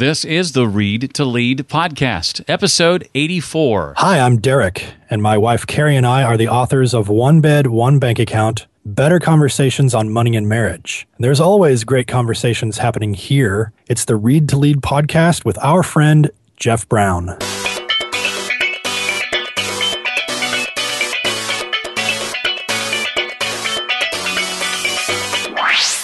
This is the Read to Lead podcast, episode 84. Hi, I'm Derek, and my wife Carrie and I are the authors of One Bed, One Bank Account Better Conversations on Money and Marriage. There's always great conversations happening here. It's the Read to Lead podcast with our friend Jeff Brown.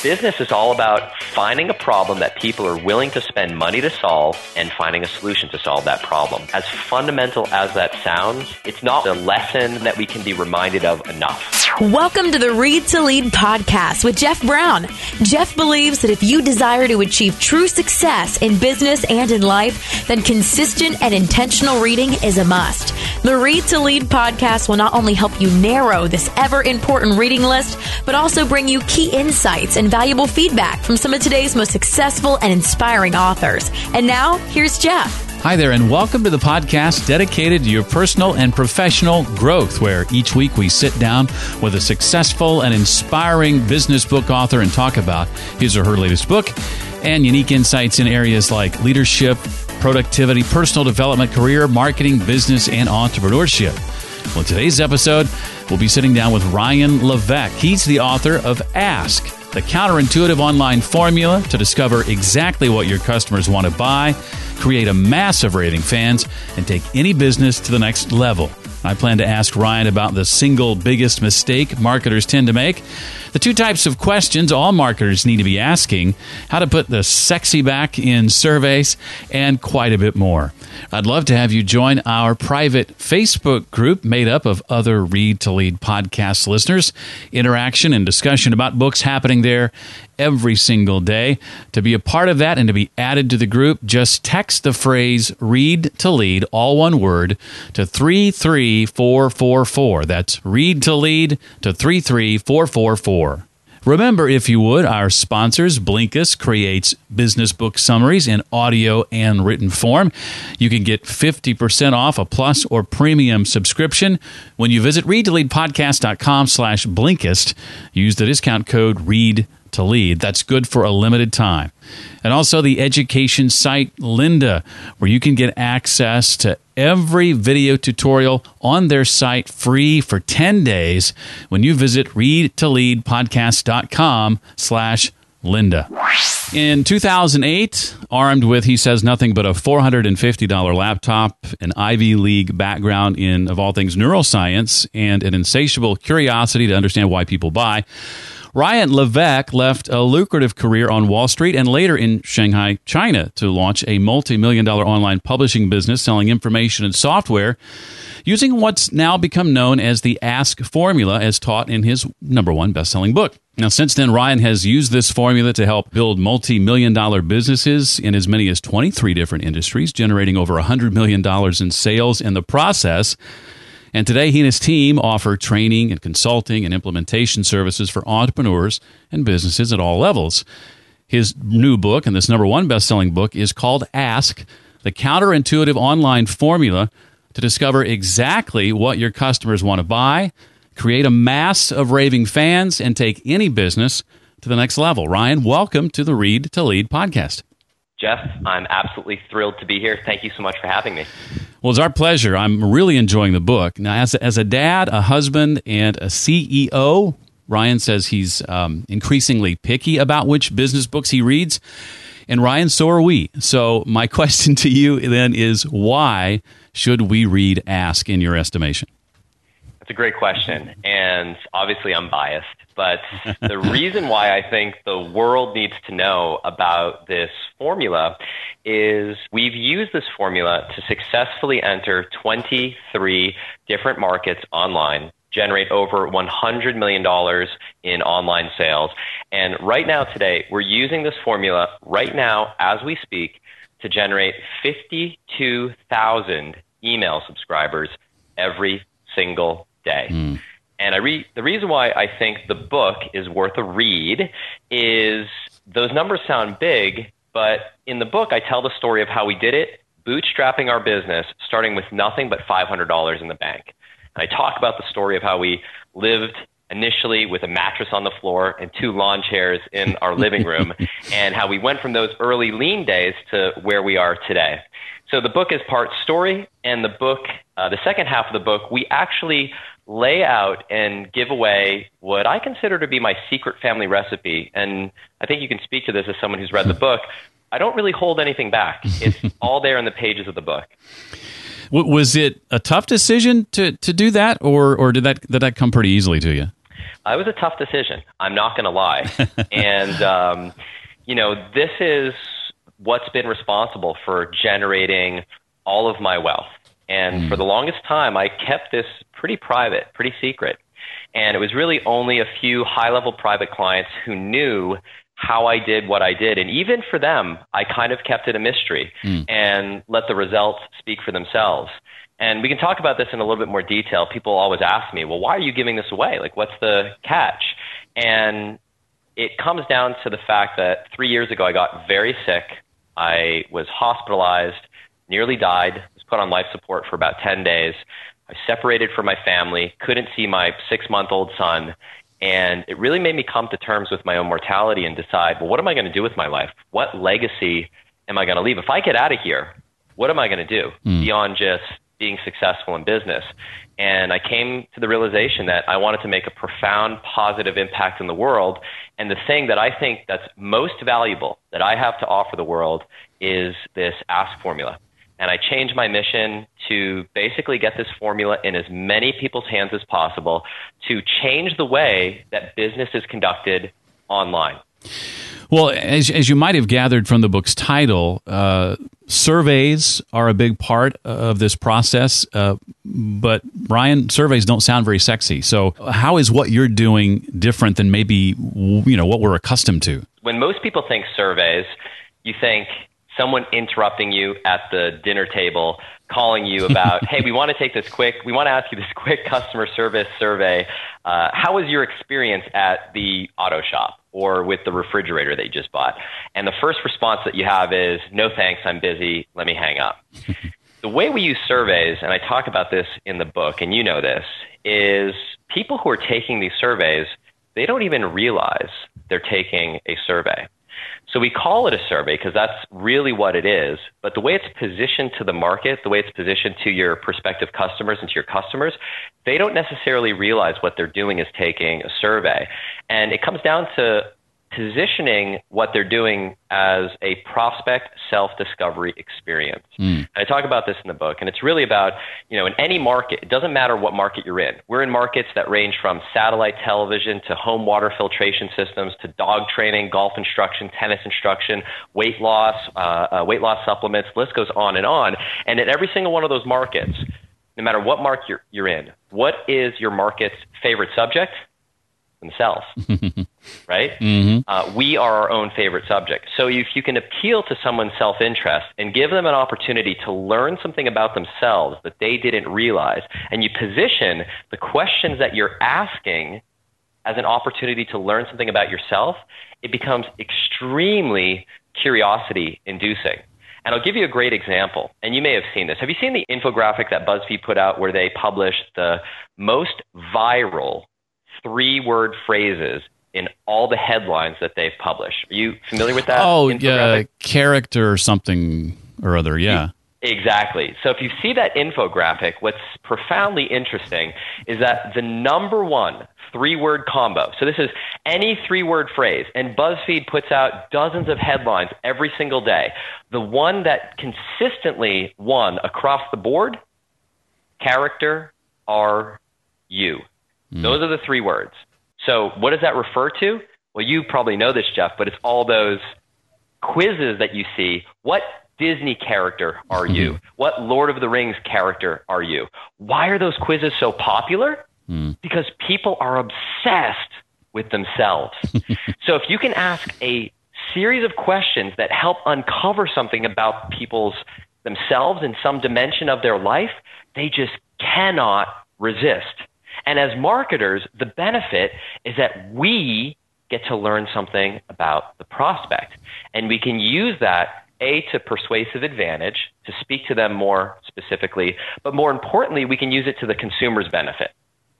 Business is all about finding a problem that people are willing to spend money to solve and finding a solution to solve that problem. As fundamental as that sounds, it's not a lesson that we can be reminded of enough. Welcome to the Read to Lead podcast with Jeff Brown. Jeff believes that if you desire to achieve true success in business and in life, then consistent and intentional reading is a must. The Read to Lead podcast will not only help you narrow this ever important reading list, but also bring you key insights and valuable feedback from some of today's most successful and inspiring authors. And now, here's Jeff. Hi there, and welcome to the podcast dedicated to your personal and professional growth, where each week we sit down with a successful and inspiring business book author and talk about his or her latest book and unique insights in areas like leadership, productivity, personal development, career, marketing, business, and entrepreneurship. Well, today's episode, we'll be sitting down with Ryan Levesque. He's the author of Ask, the counterintuitive online formula to discover exactly what your customers want to buy, create a massive raving fans, and take any business to the next level. I plan to ask Ryan about the single biggest mistake marketers tend to make, the two types of questions all marketers need to be asking, how to put the sexy back in surveys, and quite a bit more. I'd love to have you join our private Facebook group made up of other Read to Lead podcast listeners. Interaction and discussion about books happening there every single day. To be a part of that and to be added to the group, just text the phrase read to lead, all one word, to 33444. That's read to lead to 33444. Remember, if you would, our sponsors, Blinkist creates business book summaries in audio and written form. You can get 50% off a plus or premium subscription when you visit readtoleadpodcast.com slash Blinkist. Use the discount code READ to lead. That's good for a limited time. And also the education site Lynda, where you can get access to every video tutorial on their site free for 10 days when you visit readtoleadpodcast.com slash Lynda. In 2008, armed with, he says, nothing but a $450 laptop, an Ivy League background in, of all things, neuroscience, and an insatiable curiosity to understand why people buy, Ryan Levesque left a lucrative career on Wall Street and later in Shanghai, China, to launch a multi million dollar online publishing business selling information and software using what's now become known as the Ask formula as taught in his number one best selling book. Now, since then, Ryan has used this formula to help build multi million dollar businesses in as many as 23 different industries, generating over $100 million in sales in the process. And today, he and his team offer training and consulting and implementation services for entrepreneurs and businesses at all levels. His new book, and this number one best selling book, is called Ask The Counterintuitive Online Formula to Discover Exactly What Your Customers Want to Buy, Create a Mass of Raving Fans, and Take Any Business to the Next Level. Ryan, welcome to the Read to Lead podcast. Jeff, I'm absolutely thrilled to be here. Thank you so much for having me. Well, it's our pleasure. I'm really enjoying the book. Now, as a, as a dad, a husband, and a CEO, Ryan says he's um, increasingly picky about which business books he reads. And Ryan, so are we. So, my question to you then is why should we read Ask in your estimation? That's a great question. And obviously, I'm biased. But the reason why I think the world needs to know about this formula is we've used this formula to successfully enter 23 different markets online generate over $100 million in online sales. And right now, today, we're using this formula right now as we speak to generate 52,000 email subscribers every single day. Mm. And I re- the reason why I think the book is worth a read is those numbers sound big, but in the book, I tell the story of how we did it, bootstrapping our business, starting with nothing but $500 in the bank. And I talk about the story of how we lived initially with a mattress on the floor and two lawn chairs in our living room, and how we went from those early lean days to where we are today. So the book is part story, and the book, uh, the second half of the book, we actually lay out and give away what I consider to be my secret family recipe. And I think you can speak to this as someone who's read the book. I don't really hold anything back. It's all there in the pages of the book. Was it a tough decision to, to do that, or, or did that did that come pretty easily to you? It was a tough decision. I'm not going to lie. and, um, you know, this is what's been responsible for generating all of my wealth. And mm. for the longest time, I kept this pretty private, pretty secret. And it was really only a few high level private clients who knew how I did what I did. And even for them, I kind of kept it a mystery mm. and let the results speak for themselves. And we can talk about this in a little bit more detail. People always ask me, well, why are you giving this away? Like, what's the catch? And it comes down to the fact that three years ago, I got very sick. I was hospitalized, nearly died, put on life support for about 10 days. I separated from my family, couldn't see my six month old son. And it really made me come to terms with my own mortality and decide, well, what am I going to do with my life? What legacy am I going to leave? If I get out of here, what am I going to do mm. beyond just being successful in business. And I came to the realization that I wanted to make a profound positive impact in the world. And the thing that I think that's most valuable that I have to offer the world is this ask formula. And I changed my mission to basically get this formula in as many people's hands as possible to change the way that business is conducted online. Well, as, as you might have gathered from the book's title, uh, surveys are a big part of this process. Uh, but, Ryan, surveys don't sound very sexy. So, how is what you're doing different than maybe you know what we're accustomed to? When most people think surveys, you think someone interrupting you at the dinner table calling you about, hey, we want to take this quick, we want to ask you this quick customer service survey. Uh, how was your experience at the auto shop or with the refrigerator that you just bought? And the first response that you have is, no thanks, I'm busy, let me hang up. the way we use surveys, and I talk about this in the book, and you know this, is people who are taking these surveys, they don't even realize they're taking a survey. So we call it a survey because that's really what it is. But the way it's positioned to the market, the way it's positioned to your prospective customers and to your customers, they don't necessarily realize what they're doing is taking a survey. And it comes down to positioning what they're doing as a prospect self-discovery experience. Mm. I talk about this in the book, and it's really about, you know, in any market, it doesn't matter what market you're in. We're in markets that range from satellite television to home water filtration systems to dog training, golf instruction, tennis instruction, weight loss, uh, uh, weight loss supplements, list goes on and on. And in every single one of those markets, no matter what market you're, you're in, what is your market's favorite subject? themselves, right? Mm-hmm. Uh, we are our own favorite subject. So if you can appeal to someone's self interest and give them an opportunity to learn something about themselves that they didn't realize, and you position the questions that you're asking as an opportunity to learn something about yourself, it becomes extremely curiosity inducing. And I'll give you a great example, and you may have seen this. Have you seen the infographic that BuzzFeed put out where they published the most viral three word phrases in all the headlines that they've published. Are you familiar with that? Oh, yeah, character or something or other. Yeah. Exactly. So if you see that infographic, what's profoundly interesting is that the number one three word combo, so this is any three word phrase, and BuzzFeed puts out dozens of headlines every single day. The one that consistently won across the board character are you. Mm. Those are the three words. So what does that refer to? Well, you probably know this, Jeff, but it's all those quizzes that you see. What Disney character are you? Mm-hmm. What Lord of the Rings character are you? Why are those quizzes so popular? Mm. Because people are obsessed with themselves. so if you can ask a series of questions that help uncover something about people's themselves in some dimension of their life, they just cannot resist. And as marketers, the benefit is that we get to learn something about the prospect. And we can use that a to persuasive advantage to speak to them more specifically, but more importantly, we can use it to the consumer's benefit.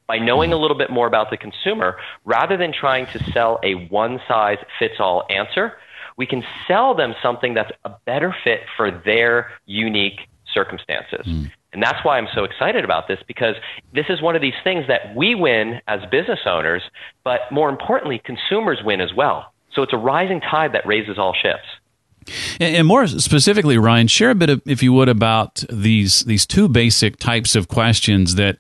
by knowing a little bit more about the consumer, rather than trying to sell a one size fits all answer, we can sell them something that's a better fit for their unique circumstances. Mm. And that's why I'm so excited about this because this is one of these things that we win as business owners, but more importantly, consumers win as well. So it's a rising tide that raises all ships. And more specifically, Ryan, share a bit, of, if you would, about these these two basic types of questions that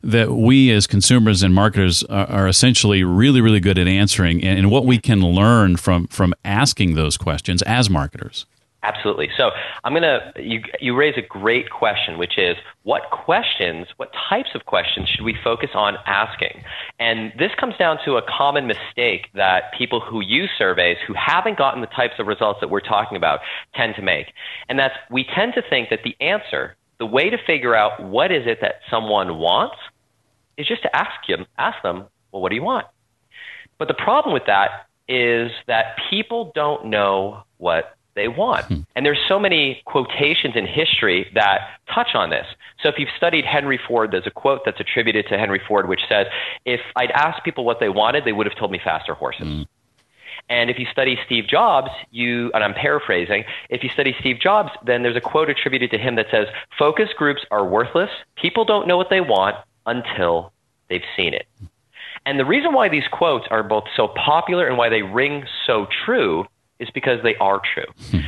that we as consumers and marketers are, are essentially really, really good at answering, and, and what we can learn from from asking those questions as marketers. Absolutely. So I'm gonna you you raise a great question, which is what questions, what types of questions should we focus on asking? And this comes down to a common mistake that people who use surveys who haven't gotten the types of results that we're talking about tend to make, and that's we tend to think that the answer, the way to figure out what is it that someone wants, is just to ask them ask them, well, what do you want? But the problem with that is that people don't know what they want. Hmm. And there's so many quotations in history that touch on this. So if you've studied Henry Ford, there's a quote that's attributed to Henry Ford which says, if I'd asked people what they wanted, they would have told me faster horses. Hmm. And if you study Steve Jobs, you, and I'm paraphrasing, if you study Steve Jobs, then there's a quote attributed to him that says, focus groups are worthless. People don't know what they want until they've seen it. And the reason why these quotes are both so popular and why they ring so true is because they are true. Hmm.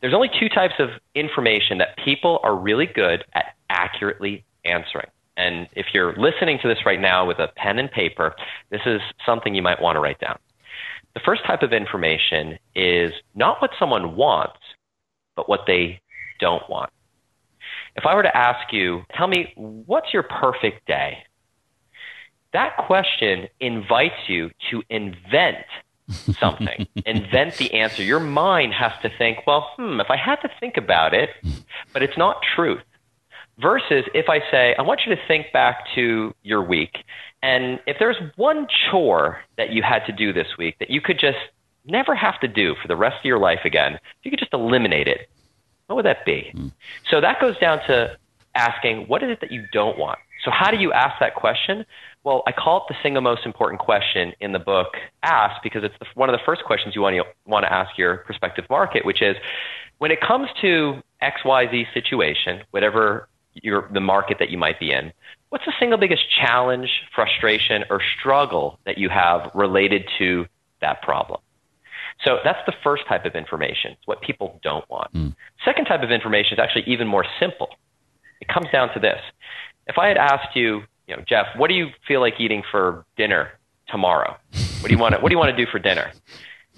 There's only two types of information that people are really good at accurately answering. And if you're listening to this right now with a pen and paper, this is something you might want to write down. The first type of information is not what someone wants, but what they don't want. If I were to ask you, tell me, what's your perfect day? That question invites you to invent something, invent the answer. Your mind has to think, well, hmm, if I had to think about it, but it's not truth. Versus if I say, I want you to think back to your week, and if there's one chore that you had to do this week that you could just never have to do for the rest of your life again, if you could just eliminate it, what would that be? Mm. So that goes down to asking, what is it that you don't want? So how do you ask that question? Well, I call it the single most important question in the book, Ask, because it's the, one of the first questions you want to, want to ask your prospective market, which is when it comes to XYZ situation, whatever your, the market that you might be in, what's the single biggest challenge, frustration, or struggle that you have related to that problem? So that's the first type of information, what people don't want. Mm. Second type of information is actually even more simple. It comes down to this. If I had asked you, you know, Jeff, what do you feel like eating for dinner tomorrow? What do you want to, what do you want to do for dinner?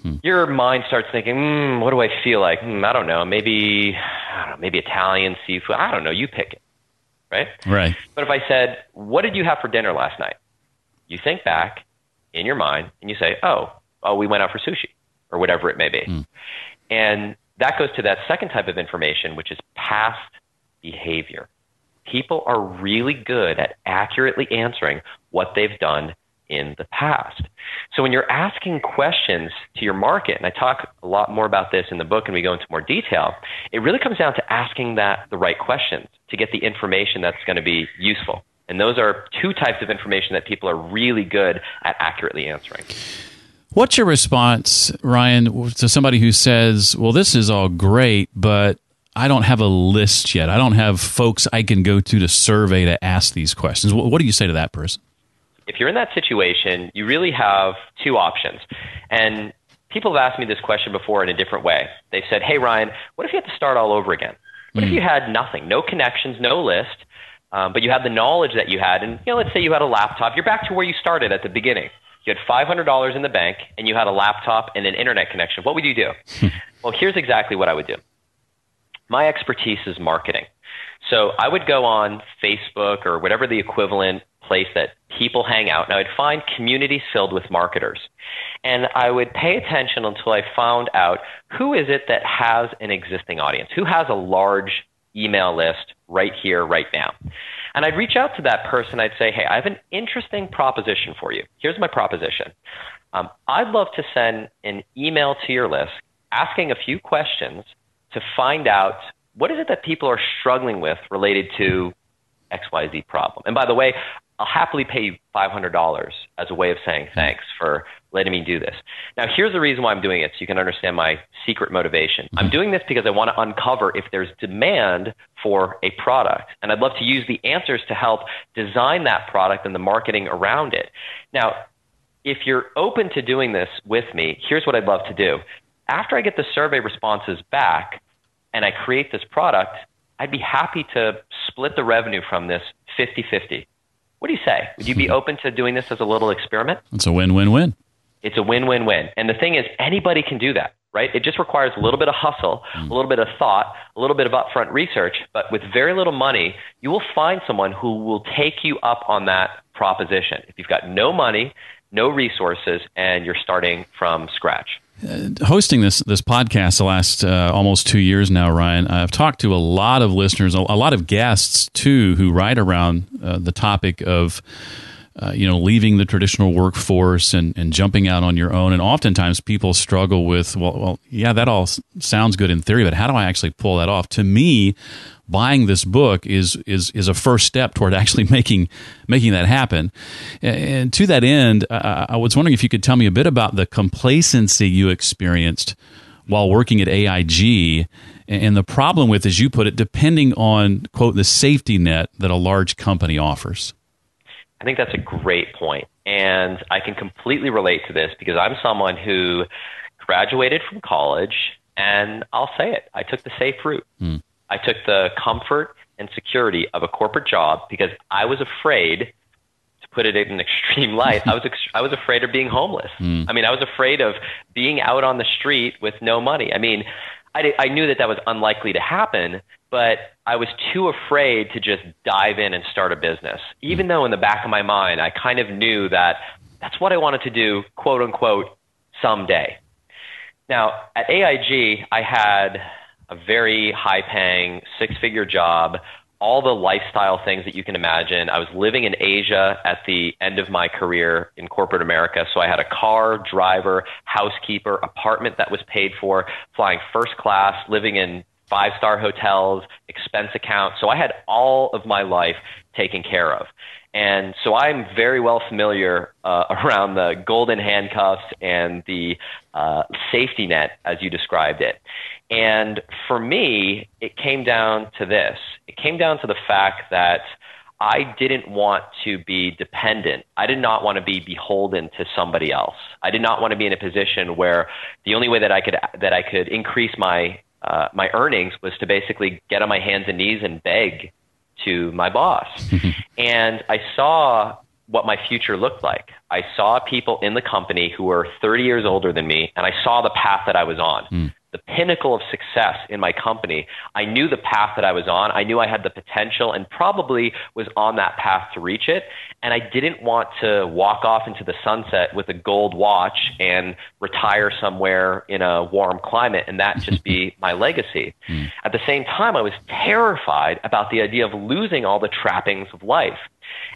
Hmm. Your mind starts thinking, mm, what do I feel like? Mm, I don't know. Maybe, I don't know, maybe Italian seafood. I don't know. You pick it. Right? Right. But if I said, what did you have for dinner last night? You think back in your mind and you say, oh, oh, we went out for sushi or whatever it may be. Hmm. And that goes to that second type of information, which is past behavior people are really good at accurately answering what they've done in the past. So when you're asking questions to your market, and I talk a lot more about this in the book and we go into more detail, it really comes down to asking that the right questions to get the information that's going to be useful. And those are two types of information that people are really good at accurately answering. What's your response, Ryan, to somebody who says, well, this is all great, but I don't have a list yet. I don't have folks I can go to to survey to ask these questions. What, what do you say to that person? If you're in that situation, you really have two options. And people have asked me this question before in a different way. They said, Hey, Ryan, what if you had to start all over again? What mm. if hmm. you had nothing, no connections, no list, um, but you had the knowledge that you had? And you know, let's say you had a laptop. You're back to where you started at the beginning. You had $500 in the bank and you had a laptop and an internet connection. What would you do? well, here's exactly what I would do my expertise is marketing. So I would go on Facebook or whatever the equivalent place that people hang out, and I would find communities filled with marketers. And I would pay attention until I found out who is it that has an existing audience, who has a large email list right here, right now. And I'd reach out to that person. I'd say, hey, I have an interesting proposition for you. Here's my proposition. Um, I'd love to send an email to your list asking a few questions to find out what is it that people are struggling with related to XYZ problem. And by the way, I'll happily pay you $500 as a way of saying thanks for letting me do this. Now, here's the reason why I'm doing it so you can understand my secret motivation. I'm doing this because I want to uncover if there's demand for a product. And I'd love to use the answers to help design that product and the marketing around it. Now, if you're open to doing this with me, here's what I'd love to do. After I get the survey responses back and I create this product, I'd be happy to split the revenue from this 50 50. What do you say? Would you be hmm. open to doing this as a little experiment? It's a win win win. It's a win win win. And the thing is, anybody can do that, right? It just requires a little bit of hustle, hmm. a little bit of thought, a little bit of upfront research. But with very little money, you will find someone who will take you up on that proposition. If you've got no money, no resources, and you're starting from scratch. Uh, hosting this this podcast the last uh, almost two years now, Ryan, I've talked to a lot of listeners, a, lot of guests too, who write around uh, the topic of uh, you know, leaving the traditional workforce and, and jumping out on your own. And oftentimes people struggle with, well, well, yeah, that all sounds good in theory, but how do I actually pull that off? To me, buying this book is is is a first step toward actually making making that happen. And to that end, uh, I was wondering if you could tell me a bit about the complacency you experienced while working at AIG and the problem with, as you put it, depending on quote the safety net that a large company offers. I think that's a great point. And I can completely relate to this because I'm someone who graduated from college, and I'll say it, I took the safe route. Mm. I took the comfort and security of a corporate job because I was afraid to put it in an extreme light. I was ex- I was afraid of being homeless. Mm. I mean, I was afraid of being out on the street with no money. I mean, I, I knew that that was unlikely to happen, but I was too afraid to just dive in and start a business. Even though in the back of my mind, I kind of knew that that's what I wanted to do, quote unquote, someday. Now, at AIG, I had a very high paying six figure job, all the lifestyle things that you can imagine. I was living in Asia at the end of my career in corporate America. So I had a car, driver, housekeeper, apartment that was paid for, flying first class, living in five star hotels, expense accounts. So I had all of my life taken care of. And so I'm very well familiar uh, around the golden handcuffs and the uh, safety net, as you described it. And for me, it came down to this it came down to the fact that I didn't want to be dependent. I did not want to be beholden to somebody else. I did not want to be in a position where the only way that I could that I could increase my uh, my earnings was to basically get on my hands and knees and beg to my boss. and I saw what my future looked like. I saw people in the company who were 30 years older than me, and I saw the path that I was on. Mm the pinnacle of success in my company. I knew the path that I was on. I knew I had the potential and probably was on that path to reach it. And I didn't want to walk off into the sunset with a gold watch and retire somewhere in a warm climate and that just be my legacy. Mm. At the same time, I was terrified about the idea of losing all the trappings of life.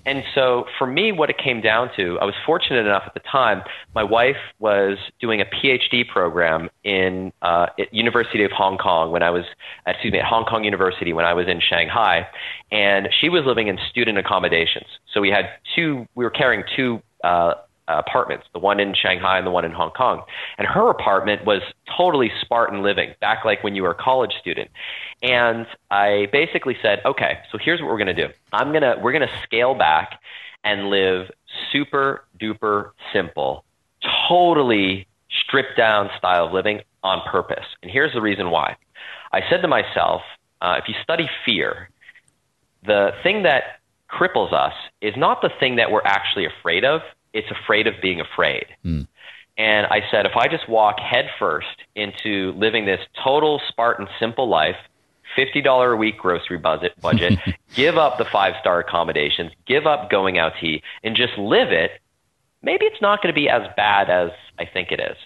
And so for me, what it came down to, I was fortunate enough at the time. My wife was doing a PhD program in uh, at University of Hong Kong when I was, excuse me, at Hong Kong University when I was in Shanghai, and she was living in student accommodations. So we had two, we were carrying two uh, apartments, the one in Shanghai and the one in Hong Kong. And her apartment was totally Spartan living, back like when you were a college student. And I basically said, okay, so here's what we're going to do. I'm going to, we're going to scale back and live super duper simple, totally stripped down style of living on purpose. And here's the reason why. I said to myself, uh, if you study fear, the thing that cripples us is not the thing that we're actually afraid of, it's afraid of being afraid. Mm. And I said, if I just walk headfirst into living this total Spartan simple life, $50 a week grocery budget, budget give up the five star accommodations, give up going out to eat, and just live it, maybe it's not going to be as bad as I think it is.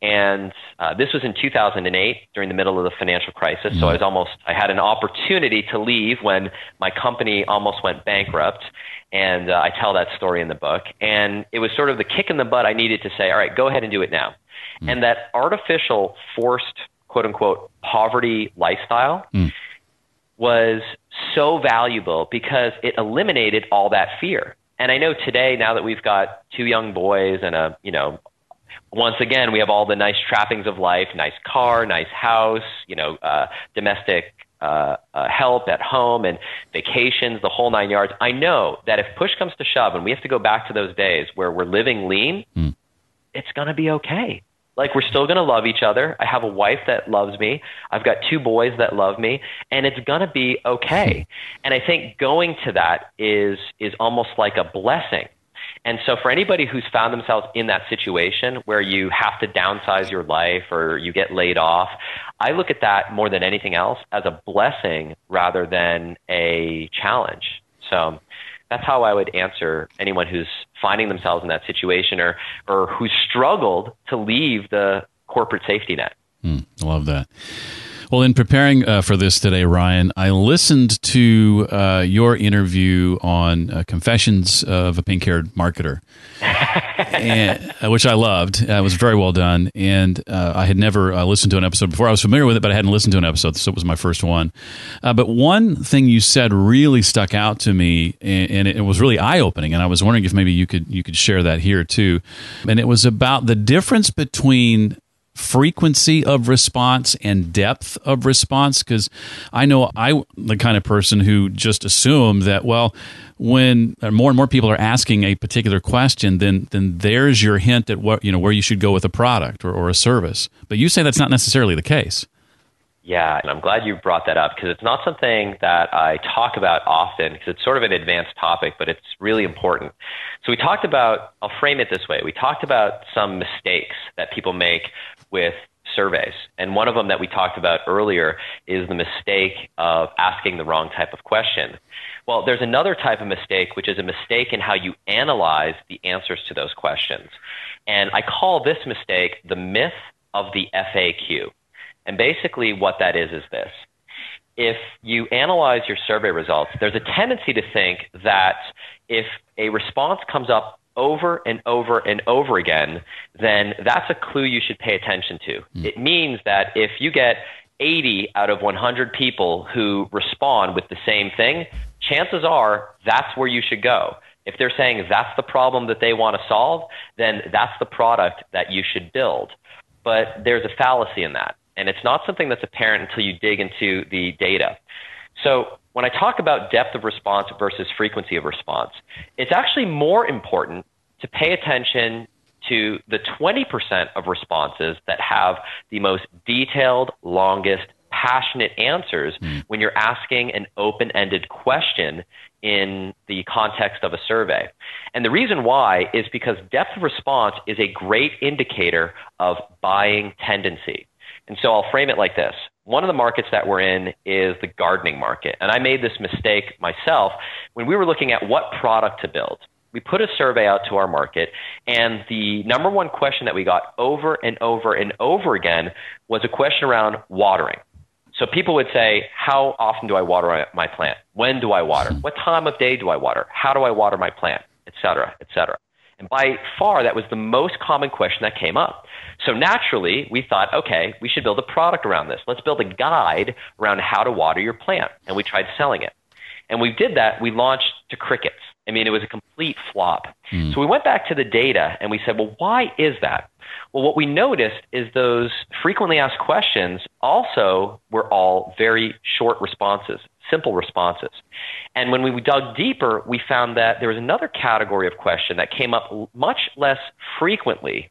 And uh, this was in 2008 during the middle of the financial crisis. So I was almost, I had an opportunity to leave when my company almost went bankrupt. And uh, I tell that story in the book. And it was sort of the kick in the butt I needed to say, all right, go ahead and do it now. Mm. And that artificial, forced, quote unquote, poverty lifestyle mm. was so valuable because it eliminated all that fear. And I know today, now that we've got two young boys and a, you know, once again, we have all the nice trappings of life, nice car, nice house, you know, uh, domestic uh, uh, help at home and vacations, the whole nine yards. I know that if push comes to shove and we have to go back to those days where we're living lean, mm. it's going to be okay. Like we're still going to love each other. I have a wife that loves me. I've got two boys that love me, and it's going to be okay. And I think going to that is is almost like a blessing. And so for anybody who's found themselves in that situation where you have to downsize your life or you get laid off, I look at that more than anything else as a blessing rather than a challenge. So that's how I would answer anyone who's finding themselves in that situation or, or who struggled to leave the corporate safety net. Mm, love that. Well, in preparing uh, for this today, Ryan, I listened to uh, your interview on uh, Confessions of a Pink Haired Marketer, and, uh, which I loved. Uh, it was very well done. And uh, I had never listened to an episode before. I was familiar with it, but I hadn't listened to an episode, so it was my first one. but one thing you said really stuck out to me, and, and it was really eye opening. And I was wondering if maybe you could you could share that here too. And it was about the difference between frequency of response and depth of response because I know i'm the kind of person who just assume that well when more and more people are asking a particular question then then there's your hint at what you know where you should go with a product or, or a service but you say that's not necessarily the case yeah, and I'm glad you brought that up because it's not something that I talk about often because it's sort of an advanced topic, but it's really important. So we talked about, I'll frame it this way. We talked about some mistakes that people make with surveys. And one of them that we talked about earlier is the mistake of asking the wrong type of question. Well, there's another type of mistake, which is a mistake in how you analyze the answers to those questions. And I call this mistake the myth of the FAQ. And basically, what that is is this. If you analyze your survey results, there's a tendency to think that if a response comes up over and over and over again, then that's a clue you should pay attention to. Mm. It means that if you get 80 out of 100 people who respond with the same thing, chances are that's where you should go. If they're saying that's the problem that they want to solve, then that's the product that you should build. But there's a fallacy in that and it's not something that's apparent until you dig into the data. So when I talk about depth of response versus frequency of response, it's actually more important to pay attention to the 20% of responses that have the most detailed, longest, passionate answers mm. when you're asking an open ended question in the context of a survey. And the reason why is because depth of response is a great indicator of buying tendency. And so I'll frame it like this. One of the markets that we're in is the gardening market. And I made this mistake myself when we were looking at what product to build. We put a survey out to our market, and the number one question that we got over and over and over again was a question around watering. So people would say, How often do I water my plant? When do I water? What time of day do I water? How do I water my plant? Et cetera, et cetera. And by far, that was the most common question that came up. So naturally, we thought, okay, we should build a product around this. Let's build a guide around how to water your plant. And we tried selling it. And we did that. We launched to crickets. I mean, it was a complete flop. Mm. So we went back to the data and we said, well, why is that? Well, what we noticed is those frequently asked questions also were all very short responses, simple responses. And when we dug deeper, we found that there was another category of question that came up much less frequently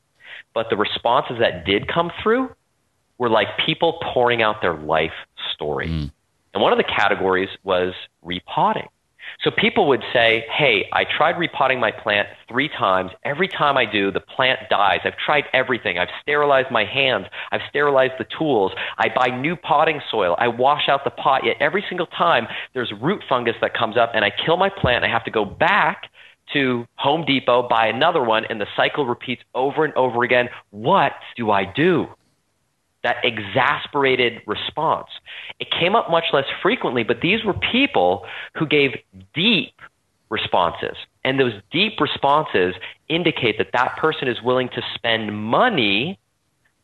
but the responses that did come through were like people pouring out their life story. Mm. And one of the categories was repotting. So people would say, Hey, I tried repotting my plant three times. Every time I do, the plant dies. I've tried everything. I've sterilized my hands. I've sterilized the tools. I buy new potting soil. I wash out the pot. Yet every single time there's root fungus that comes up and I kill my plant. I have to go back to Home Depot, buy another one, and the cycle repeats over and over again. What do I do? That exasperated response. It came up much less frequently, but these were people who gave deep responses. And those deep responses indicate that that person is willing to spend money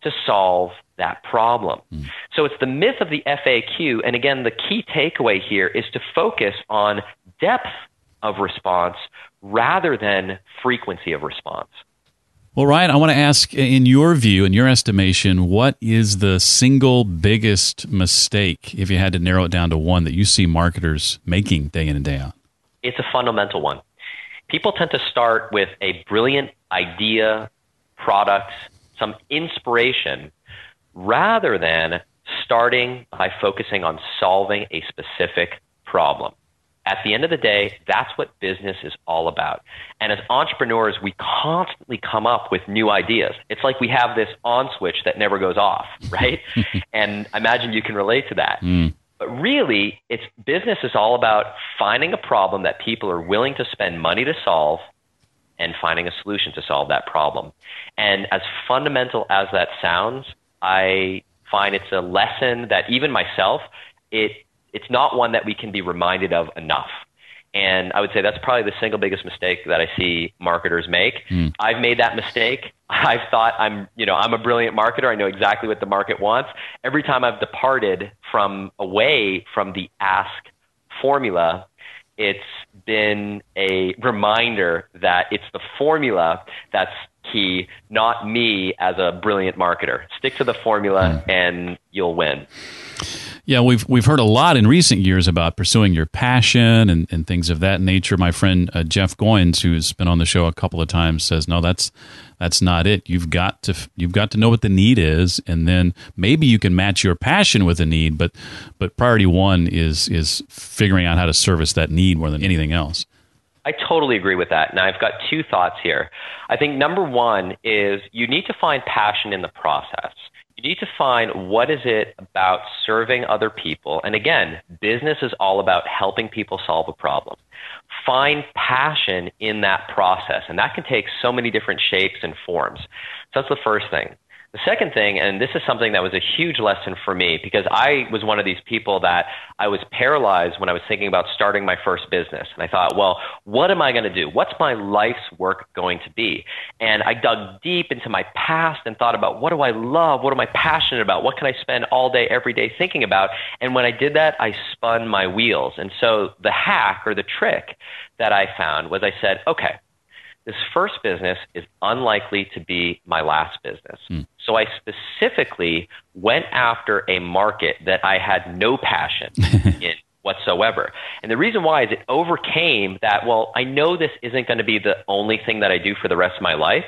to solve that problem. Mm. So it's the myth of the FAQ. And again, the key takeaway here is to focus on depth of response rather than frequency of response. Well, Ryan, I want to ask in your view, in your estimation, what is the single biggest mistake, if you had to narrow it down to one, that you see marketers making day in and day out? It's a fundamental one. People tend to start with a brilliant idea, product, some inspiration, rather than starting by focusing on solving a specific problem. At the end of the day, that's what business is all about. And as entrepreneurs, we constantly come up with new ideas. It's like we have this on switch that never goes off, right? and I imagine you can relate to that. Mm. But really, it's business is all about finding a problem that people are willing to spend money to solve and finding a solution to solve that problem. And as fundamental as that sounds, I find it's a lesson that even myself, it it's not one that we can be reminded of enough. And I would say that's probably the single biggest mistake that I see marketers make. Mm. I've made that mistake. I've thought I'm, you know, I'm a brilliant marketer. I know exactly what the market wants. Every time I've departed from away from the ask formula, it's been a reminder that it's the formula that's key, not me as a brilliant marketer. Stick to the formula mm. and you'll win. Yeah, we've we've heard a lot in recent years about pursuing your passion and, and things of that nature. My friend uh, Jeff Goins, who's been on the show a couple of times, says no, that's that's not it. You've got to you've got to know what the need is, and then maybe you can match your passion with a need. But but priority one is is figuring out how to service that need more than anything else. I totally agree with that. Now, I've got two thoughts here. I think number one is you need to find passion in the process you need to find what is it about serving other people. And again, business is all about helping people solve a problem. Find passion in that process, and that can take so many different shapes and forms. So that's the first thing. The second thing, and this is something that was a huge lesson for me because I was one of these people that I was paralyzed when I was thinking about starting my first business. And I thought, well, what am I going to do? What's my life's work going to be? And I dug deep into my past and thought about what do I love? What am I passionate about? What can I spend all day, every day thinking about? And when I did that, I spun my wheels. And so the hack or the trick that I found was I said, okay, this first business is unlikely to be my last business. Mm. So I specifically went after a market that I had no passion in whatsoever. And the reason why is it overcame that, well, I know this isn't going to be the only thing that I do for the rest of my life.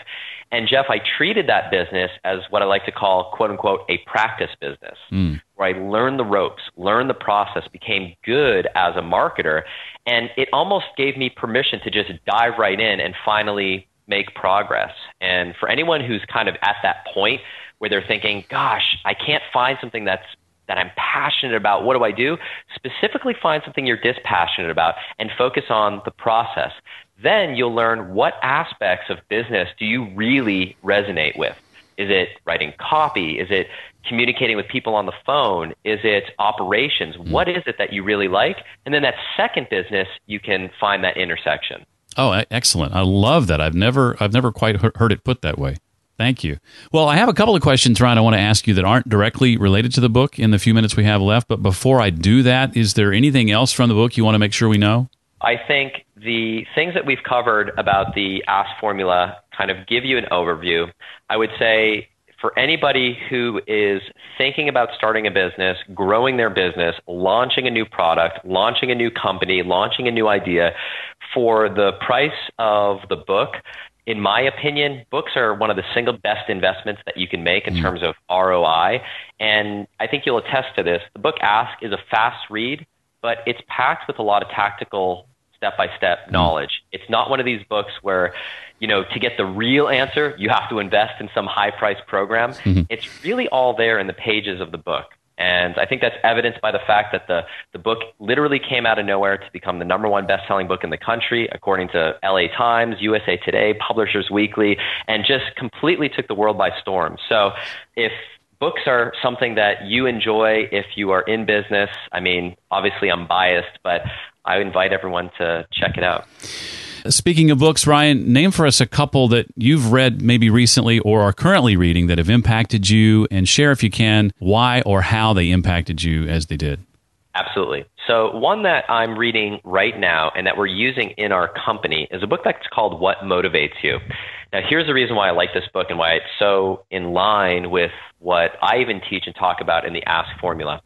And Jeff, I treated that business as what I like to call, quote unquote, a practice business, mm. where I learned the ropes, learned the process, became good as a marketer. And it almost gave me permission to just dive right in and finally make progress. And for anyone who's kind of at that point where they're thinking, gosh, I can't find something that's that I'm passionate about. What do I do? Specifically find something you're dispassionate about and focus on the process. Then you'll learn what aspects of business do you really resonate with. Is it writing copy? Is it communicating with people on the phone? Is it operations? Mm. What is it that you really like? And then that second business, you can find that intersection. Oh, excellent! I love that. I've never, I've never quite heard it put that way. Thank you. Well, I have a couple of questions, Ryan, I want to ask you that aren't directly related to the book in the few minutes we have left. But before I do that, is there anything else from the book you want to make sure we know? I think the things that we've covered about the ASK formula kind of give you an overview. I would say for anybody who is thinking about starting a business, growing their business, launching a new product, launching a new company, launching a new idea, for the price of the book, in my opinion, books are one of the single best investments that you can make in mm. terms of ROI. And I think you'll attest to this. The book Ask is a fast read but it's packed with a lot of tactical step by step knowledge. It's not one of these books where, you know, to get the real answer, you have to invest in some high price program. Mm-hmm. It's really all there in the pages of the book. And I think that's evidenced by the fact that the, the book literally came out of nowhere to become the number one best selling book in the country, according to LA Times, USA Today, Publishers Weekly, and just completely took the world by storm. So if books are something that you enjoy if you are in business. I mean, obviously I'm biased, but I invite everyone to check it out. Speaking of books, Ryan, name for us a couple that you've read maybe recently or are currently reading that have impacted you, and share, if you can, why or how they impacted you as they did. Absolutely. So, one that I'm reading right now and that we're using in our company is a book that's called What Motivates You. Now, here's the reason why I like this book and why it's so in line with what I even teach and talk about in the Ask formula.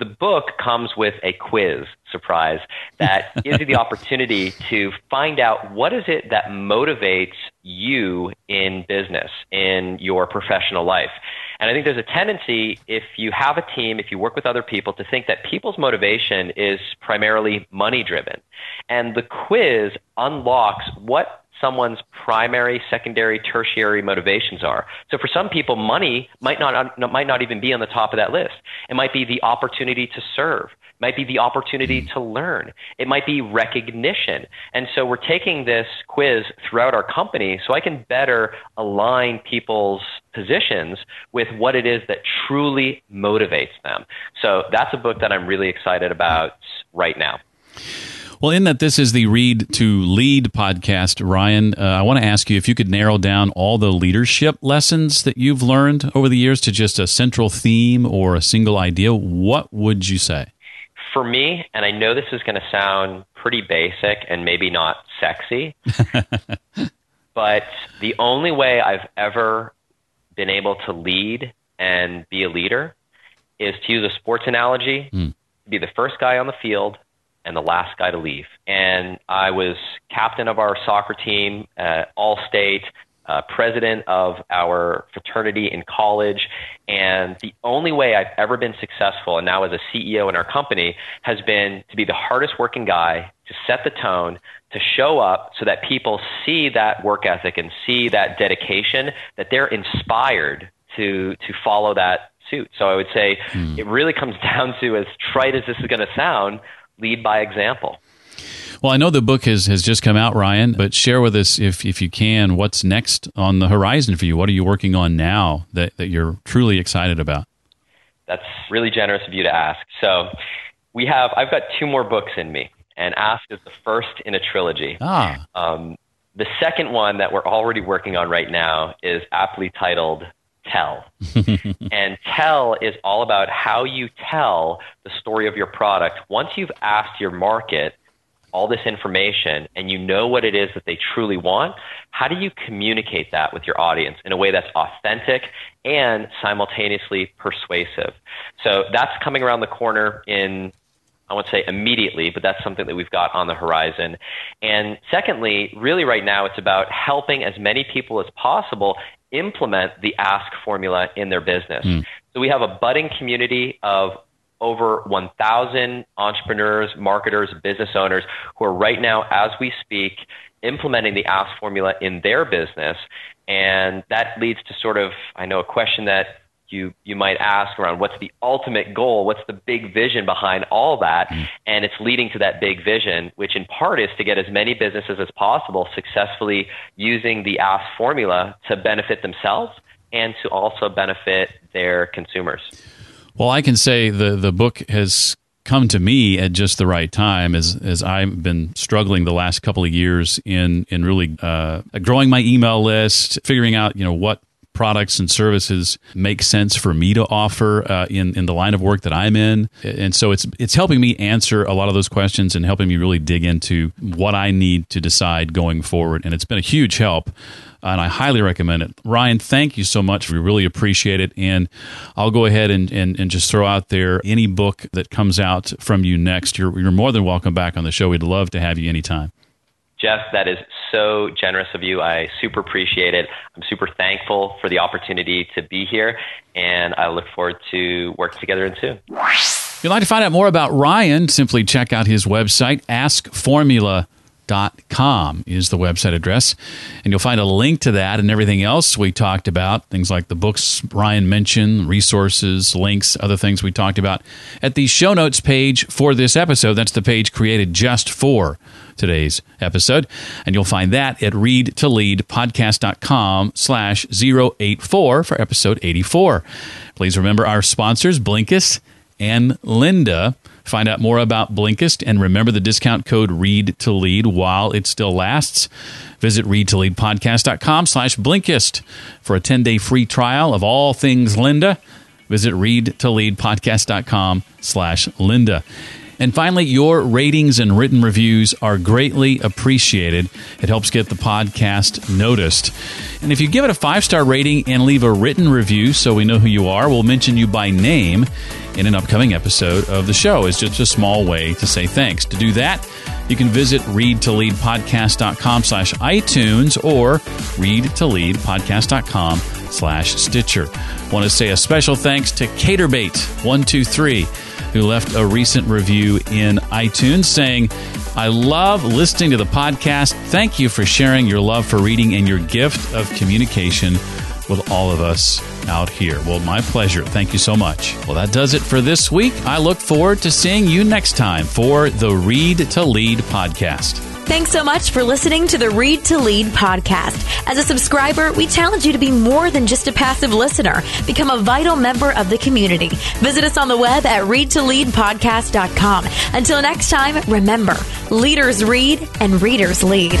The book comes with a quiz, surprise, that gives you the opportunity to find out what is it that motivates you in business, in your professional life. And I think there's a tendency, if you have a team, if you work with other people, to think that people's motivation is primarily money driven. And the quiz unlocks what someone's primary, secondary, tertiary motivations are. So for some people, money might not, uh, might not even be on the top of that list. It might be the opportunity to serve It might be the opportunity to learn. It might be recognition. And so we're taking this quiz throughout our company so I can better align people's positions with what it is that truly motivates them. So that's a book that I'm really excited about right now. Well, in that this is the Read to Lead podcast, Ryan, uh, I want to ask you if you could narrow down all the leadership lessons that you've learned over the years to just a central theme or a single idea. What would you say? for me, and I know this is going to sound pretty basic and maybe not sexy, but the only way I've ever been able to lead and be a leader is to use a sports analogy, mm. be the first guy on the field and the last guy to leave. And I was captain of our soccer team, uh, all state, uh, president of our fraternity in college. And the only way I've ever been successful, and now as a CEO in our company, has been to be the hardest working guy, to set the tone, to show up so that people see that work ethic and see that dedication, that they're inspired to, to follow that suit. So I would say hmm. it really comes down to, as trite as this is going to sound, lead by example. Well, I know the book has, has just come out, Ryan, but share with us, if, if you can, what's next on the horizon for you? What are you working on now that, that you're truly excited about? That's really generous of you to ask. So, we have, I've got two more books in me, and Ask is the first in a trilogy. Ah. Um, the second one that we're already working on right now is aptly titled Tell. and Tell is all about how you tell the story of your product once you've asked your market all this information and you know what it is that they truly want, how do you communicate that with your audience in a way that's authentic and simultaneously persuasive? So that's coming around the corner in I won't say immediately, but that's something that we've got on the horizon. And secondly, really right now, it's about helping as many people as possible implement the ask formula in their business. Mm. So we have a budding community of over 1,000 entrepreneurs, marketers, business owners who are right now, as we speak, implementing the Ask formula in their business. And that leads to sort of, I know, a question that you, you might ask around what's the ultimate goal? What's the big vision behind all that? Mm. And it's leading to that big vision, which in part is to get as many businesses as possible successfully using the Ask formula to benefit themselves and to also benefit their consumers. Well, I can say the the book has come to me at just the right time as as I've been struggling the last couple of years in in really uh, growing my email list, figuring out you know what products and services make sense for me to offer uh, in in the line of work that I'm in, and so it's it's helping me answer a lot of those questions and helping me really dig into what I need to decide going forward, and it's been a huge help and I highly recommend it. Ryan, thank you so much. We really appreciate it. And I'll go ahead and, and, and just throw out there any book that comes out from you next. You're, you're more than welcome back on the show. We'd love to have you anytime. Jeff, that is so generous of you. I super appreciate it. I'm super thankful for the opportunity to be here, and I look forward to working together in soon. If you'd like to find out more about Ryan, simply check out his website, Ask Formula com is the website address. And you'll find a link to that and everything else we talked about, things like the books Ryan mentioned, resources, links, other things we talked about at the show notes page for this episode. That's the page created just for today's episode. And you'll find that at readtoleadpodcast.com slash 084 for episode 84. Please remember our sponsors, Blinkist and Lynda. Find out more about Blinkist and remember the discount code READ to LEAD while it still lasts. Visit readtoleadpodcast.com slash Blinkist for a 10-day free trial of all things Lynda. Visit readtoleadpodcast.com slash Lynda. And finally, your ratings and written reviews are greatly appreciated. It helps get the podcast noticed. And if you give it a five star rating and leave a written review so we know who you are, we'll mention you by name in an upcoming episode of the show. It's just a small way to say thanks. To do that, you can visit readtoleadpodcast.com slash iTunes or readtoleadpodcast.com slash Stitcher. Want to say a special thanks to Caterbait123 who left a recent review in iTunes saying, I love listening to the podcast. Thank you for sharing your love for reading and your gift of communication with all of us out here. Well, my pleasure. Thank you so much. Well, that does it for this week. I look forward to seeing you next time for the Read to Lead podcast. Thanks so much for listening to the Read to Lead podcast. As a subscriber, we challenge you to be more than just a passive listener. Become a vital member of the community. Visit us on the web at readtoleadpodcast.com. Until next time, remember, leaders read and readers lead.